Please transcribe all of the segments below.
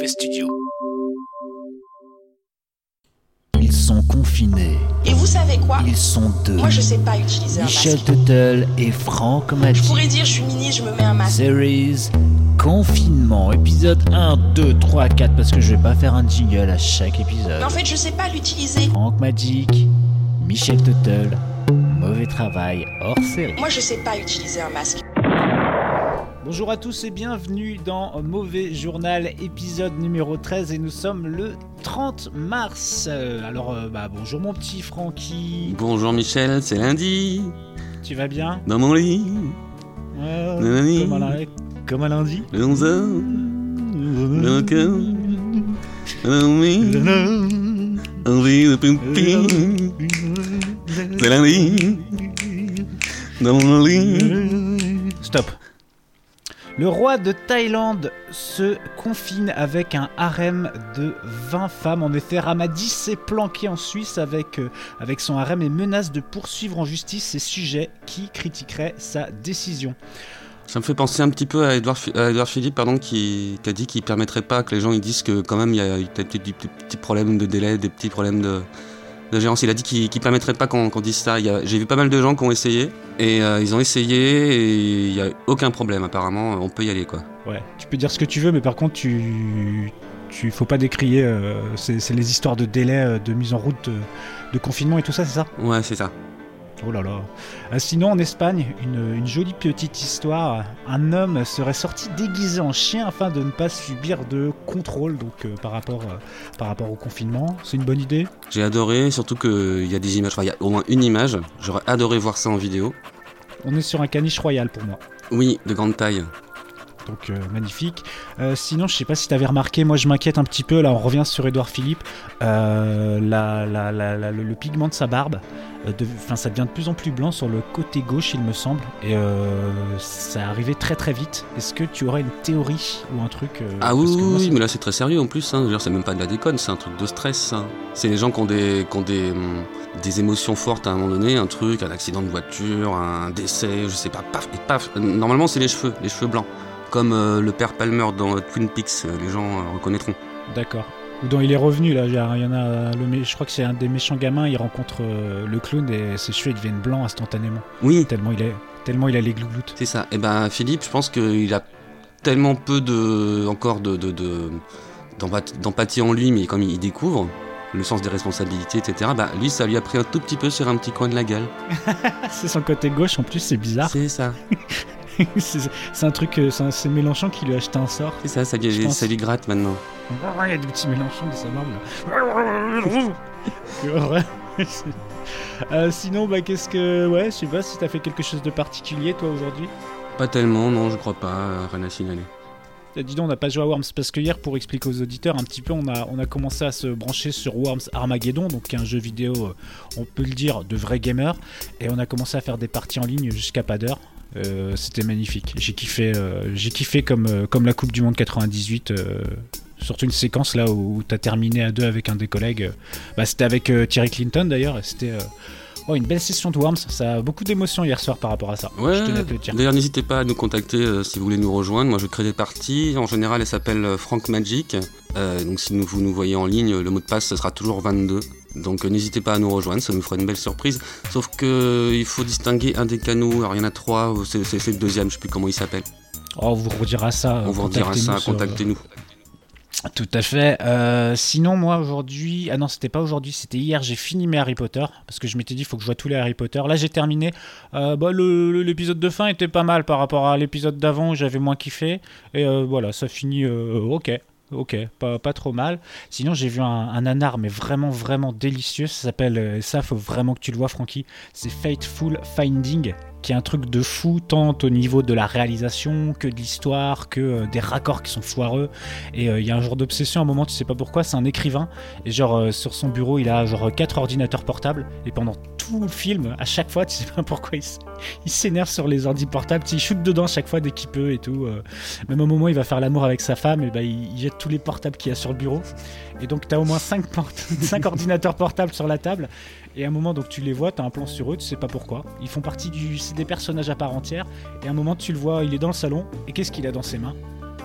Mauvais Studio. Ils sont confinés. Et vous savez quoi? Ils sont deux. Moi, je sais pas utiliser un Michel masque. Tuttle et Franck Je Magic. pourrais dire, je suis ministre, je me mets un masque. Series Confinement, épisode 1, 2, 3, 4, parce que je vais pas faire un jingle à chaque épisode. Mais en fait, je sais pas l'utiliser. Franck Magic, Michel Tuttle, mauvais travail hors série. Moi, je sais pas utiliser un masque. Bonjour à tous et bienvenue dans Mauvais Journal, épisode numéro 13 et nous sommes le 30 mars. Euh, alors, euh, bah, bonjour mon petit Francky, Bonjour Michel, c'est lundi, tu vas bien? Dans mon lit, Ouais, comme, un, comme un lundi. Le 11 heures, le cœur, envie, envie de pipi, c'est lundi, dans mon lit. Stop. Le roi de Thaïlande se confine avec un harem de 20 femmes. En effet, Ramadi s'est planqué en Suisse avec, euh, avec son harem et menace de poursuivre en justice ses sujets qui critiqueraient sa décision. Ça me fait penser un petit peu à Edouard, Edouard Philippe pardon, qui, a dit qu'il permettrait pas que les gens ils disent que quand même il y a eu peut-être des petits problèmes de délai, des petits problèmes de, de gérance. Il a dit qu'il qu'il permettrait pas qu'on dise ça. J'ai vu pas mal de gens qui ont essayé et euh, ils ont essayé et il y a aucun problème apparemment. On peut y aller quoi. Ouais, tu peux dire ce que tu veux, mais par contre, tu. Tu faut pas décrier. euh, c'est les histoires de délai, euh, de mise en route, de, de confinement et tout ça, c'est ça? Ouais, c'est ça. Oh là là. Euh, sinon, en Espagne, une, une jolie petite histoire. Un homme serait sorti déguisé en chien afin de ne pas subir de contrôle donc, euh, par, rapport, euh, par rapport au confinement. C'est une bonne idée? J'ai adoré, surtout qu'il y a des images, enfin il y a au moins une image. J'aurais adoré voir ça en vidéo. On est sur un caniche royal pour moi. Oui, de grande taille. Donc euh, magnifique. Euh, sinon, je sais pas si tu avais remarqué, moi je m'inquiète un petit peu. Là, on revient sur Édouard Philippe. Euh, la- la- la- la- le, le pigment de sa barbe, de- ça devient de plus en plus blanc sur le côté gauche, il me semble. Et ça arrivait très très vite. Est-ce que tu aurais une théorie ou un truc Ah oui, moi, mais là c'est très sérieux en plus. Hein. C'est même pas de la déconne, c'est un truc de stress. ça. C'est les gens qui ont des, qui ont des, hum, des émotions fortes à un moment donné, un truc, un accident de voiture, un décès, je sais pas, paf, et paf. Normalement c'est les cheveux, les cheveux blancs. Comme euh, le père Palmer dans Twin Peaks, euh, les gens euh, reconnaîtront. D'accord. Ou dans Il est revenu, là, il y en a, le, je crois que c'est un des méchants gamins, il rencontre le clown et ses cheveux deviennent blancs instantanément. Oui, Tellement il, est, tellement il a les glougloutes. c'est ça. Et ben Philippe, je pense qu'il a tellement peu de, encore de, de, de- d'empathie d'empathie en lui, mais comme il découvre le sens des responsabilités, etc. Bah lui, ça lui a pris un tout petit peu sur un petit coin de la gueule. c'est son côté gauche en plus, c'est bizarre. C'est ça. c'est un truc, euh, c'est Mélenchon qui lui a acheté un sort. C'est ça, ça lui, pense. ça lui gratte maintenant. Il y a des petits Mélenchon de sa barbe là. Euh, sinon, bah qu'est-ce que. Ouais, je sais pas si t'as fait quelque chose de particulier toi aujourd'hui? Pas tellement, non, je crois pas, euh, rien à signaler. Euh, Dis donc, on n'a pas joué à Worms parce que hier, pour expliquer aux auditeurs un petit peu, on a, on a commencé à se brancher sur Worms Armageddon, donc un jeu vidéo, euh, on peut le dire, de vrais gamers, et on a commencé à faire des parties en ligne jusqu'à pas d'heure. Euh, C'était magnifique. J'ai kiffé, euh, j'ai kiffé comme, euh, comme la Coupe du Monde 98. euh, Surtout une séquence là où tu as terminé à deux avec un des collègues. Bah, c'était avec Thierry Clinton d'ailleurs. et C'était oh, une belle session de Worms. Ça a beaucoup d'émotions hier soir par rapport à ça. Ouais, d'ailleurs n'hésitez pas à nous contacter si vous voulez nous rejoindre. Moi je crée des parties, en général elle s'appelle Frank Magic. Donc si nous, vous nous voyez en ligne, le mot de passe ce sera toujours 22. Donc euh, n'hésitez pas à nous rejoindre, ça nous fera une belle surprise. Sauf que euh, il faut distinguer un des canaux, alors il y en a trois, c'est le deuxième, je sais plus comment il s'appelle. Oh, on vous redira ça. On vous redira ça, contactez-nous. Tout à fait. Euh, sinon, moi aujourd'hui, ah non, c'était pas aujourd'hui, c'était hier. J'ai fini mes Harry Potter parce que je m'étais dit, il faut que je vois tous les Harry Potter. Là, j'ai terminé. Euh, bah, l'épisode de fin était pas mal par rapport à l'épisode d'avant où j'avais moins kiffé. Et euh, voilà, ça finit. euh, ok. Ok, pas, trop mal. Sinon, j'ai vu un, un mais vraiment, vraiment délicieux. Ça s'appelle, euh, ça, faut vraiment que tu le vois, Francky. C'est Fateful Finding, qui est un truc de fou, tant au niveau de la réalisation que de l'histoire, que euh, des raccords qui sont foireux. Et euh, il y a un genre d'obsession, à un moment, tu sais pas pourquoi, c'est un écrivain. Et genre, sur son bureau, il a genre quatre ordinateurs portables. Et pendant le film, à chaque fois, tu sais pas pourquoi, il s'énerve sur les ordi portables. Il shoot dedans chaque fois dès qu'il peut et tout. euh. Même au moment où il va faire l'amour avec sa femme, et ben il, jette tous les portables qu'il y a sur le bureau. Et donc, tu as au moins 5, ordinateurs portables sur la table. Et à un moment, donc tu les vois, tu as un plan sur eux, tu sais pas pourquoi. Ils font partie du. Des personnages à part entière. Et à un moment, tu le vois, il est dans le salon. Et qu'est-ce qu'il a dans ses mains?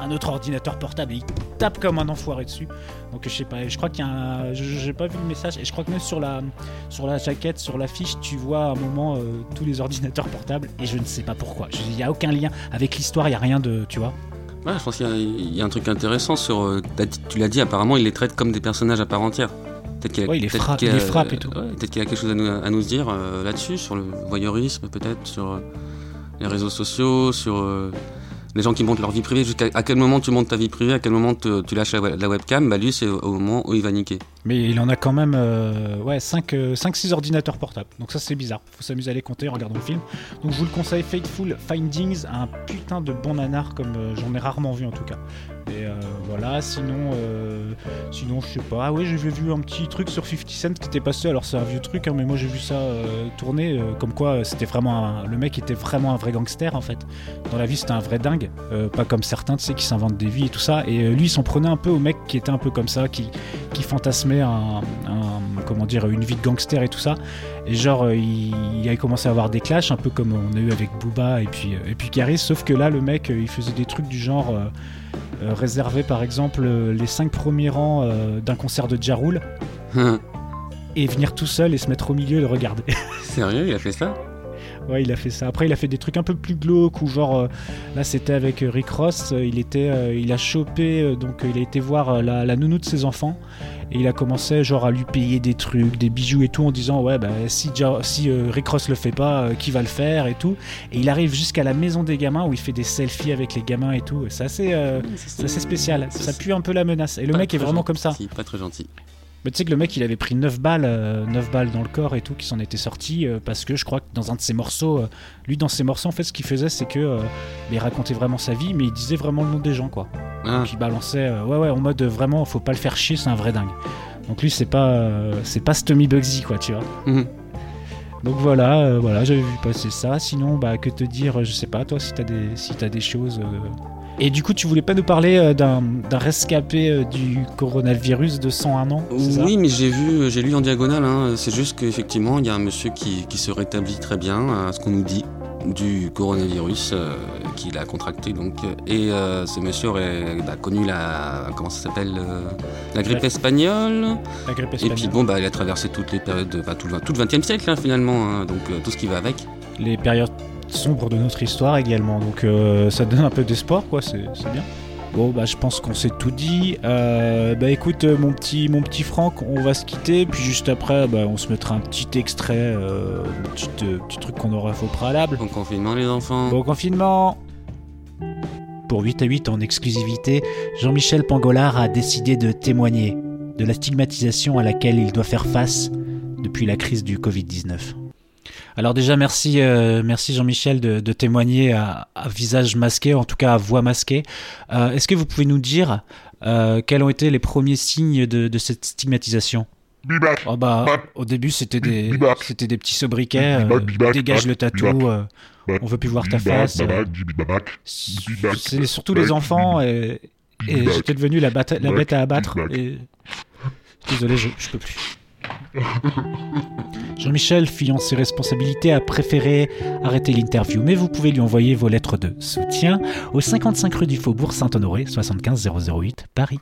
Un autre ordinateur portable et il tape comme un enfoiré dessus. Donc je sais pas, je crois qu'il y a un, je- j'ai pas vu le message et je crois que même sur la sur la jaquette, sur l'affiche, tu vois à un moment euh, tous les ordinateurs portables et je ne sais pas pourquoi. Il y a aucun lien avec l'histoire, il y a rien de, tu vois. Ouais, je pense qu'il y, a- il y a un truc intéressant sur. euh, tu l'as dit, apparemment, il les traite comme des personnages à part entière. Peut-être qu'il a, Ouais, il frappe- a- frappe et tout. ouais, peut-être qu'il a quelque chose à nous, à nous dire euh, là-dessus, sur le voyeurisme, peut-être, sur euh, les réseaux sociaux, sur euh, les gens qui montent leur vie privée. Jusqu'à à quel moment tu montes ta vie privée, à quel moment tu lâches la, la webcam, bah lui, c'est au moment où il va niquer. Mais il en a quand même euh, ouais, 5-6 ordinateurs portables. Donc ça c'est bizarre. Faut s'amuser à les compter en regardant le film. Donc je vous le conseille, Fateful Findings, un putain de bon nanar comme euh, j'en ai rarement vu en tout cas. Et euh, voilà, sinon, euh, sinon je sais pas. Ah ouais, j'ai vu un petit truc sur 50 Cent qui était passé. Alors c'est un vieux truc, hein, mais moi j'ai vu ça euh, tourner. euh, comme quoi euh, c'était vraiment un- le mec était vraiment un vrai gangster en fait. Dans la vie c'était un vrai dingue. Euh, pas comme certains, tu sais, qui s'inventent des vies et tout ça. Et euh, lui il s'en prenait un peu au mec qui était un peu comme ça, qui qui fantasmait un, un- comment dire une vie de gangster et tout ça. Et genre euh, il, il avait commencé à avoir des clashs un peu comme on a eu avec Booba et puis euh, et puis Karis sauf que là le mec euh, il faisait des trucs du genre euh, réserver par exemple les cinq premiers rangs euh, d'un concert de Jarul et venir tout seul et se mettre au milieu et le regarder. Sérieux, il a fait ça? Ouais, il a fait ça. Après, il a fait des trucs un peu plus glauques où genre euh, là, c'était avec euh, Rick Ross. euh, il était, euh, il a chopé, donc il a été voir la, la nounou de ses enfants et il a commencé genre à lui payer des trucs, des bijoux et tout en disant ouais bah si si Rick Ross le fait pas, qui va le faire et tout. Et il arrive jusqu'à la maison des gamins où il fait des selfies avec les gamins et tout. C'est assez, c'est assez spécial. Ça pue un peu la menace. Et le Pas mec est vraiment comme ça. Pas très gentil. Mais tu sais que le mec il avait pris 9 balles, euh, 9 balles dans le corps et tout, qui s'en était sorti euh, parce que je crois que dans un de ses morceaux, euh, lui dans ses morceaux en fait ce qu'il faisait c'est que il racontait vraiment sa vie mais il disait vraiment le nom des gens quoi. Ah, Donc il balançait ouais ouais en mode vraiment faut pas le faire chier c'est un vrai dingue. Donc lui c'est pas c'est pas Stommy Bugsy quoi tu vois. mhm. Donc voilà voilà j'avais vu passer ça. Sinon bah que te dire je sais pas toi si t'as des si t'as des choses. Et du coup tu voulais pas nous parler euh, d'un rescapé euh, du coronavirus de 101 ans Oui, mais j'ai vu, j'ai lu en diagonale. hein. C'est juste qu'effectivement, il y a un monsieur qui, qui se rétablit très bien, à ce qu'on nous dit, du coronavirus euh, qu'il a contracté. Donc, et euh, ce monsieur aurait bah, connu la, comment ça s'appelle, euh, la grippe espagnole. La grippe Et espagnole. puis bon, bah, il a traversé toutes les périodes, de, bah, tout, le, tout le 20e siècle hein, finalement. hein. donc tout ce qui va avec. les périodes sombres de notre histoire également. Donc euh, ça donne un peu d'espoir, quoi, c'est bien. Bon, bah je pense qu'on s'est tout dit. Euh, bah écoute, euh, mon petit, mon petit Franck, on va se quitter. Puis juste après, bah, on se mettra un petit extrait, euh, un petit, petit truc qu'on aura fait au préalable. En confinement, les enfants. Bon confinement Pour 8 à 8 en exclusivité, Jean-Michel Pangolard a décidé de témoigner de la stigmatisation à laquelle il doit faire face depuis la crise du Covid-19. Alors déjà merci, euh, merci Jean-Michel de, de témoigner à, à visage masqué, en tout cas à voix masquée. Euh, Est-ce que vous pouvez nous dire euh, quels ont été les premiers signes de, de cette stigmatisation? Bibac, Oh bah, au début c'était des, c'était des petits sobriquets, dégage le tatou, on veut plus voir ta face. c'est surtout les enfants et, j'étais devenu la, bête à abattre et désolé je, je peux plus. Jean-Michel, fuyant ses responsabilités, a préféré arrêter l'interview, mais vous pouvez lui envoyer vos lettres de soutien au 55 rue du Faubourg Saint-Honoré, 75 008, Paris.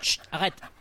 Chut, arrête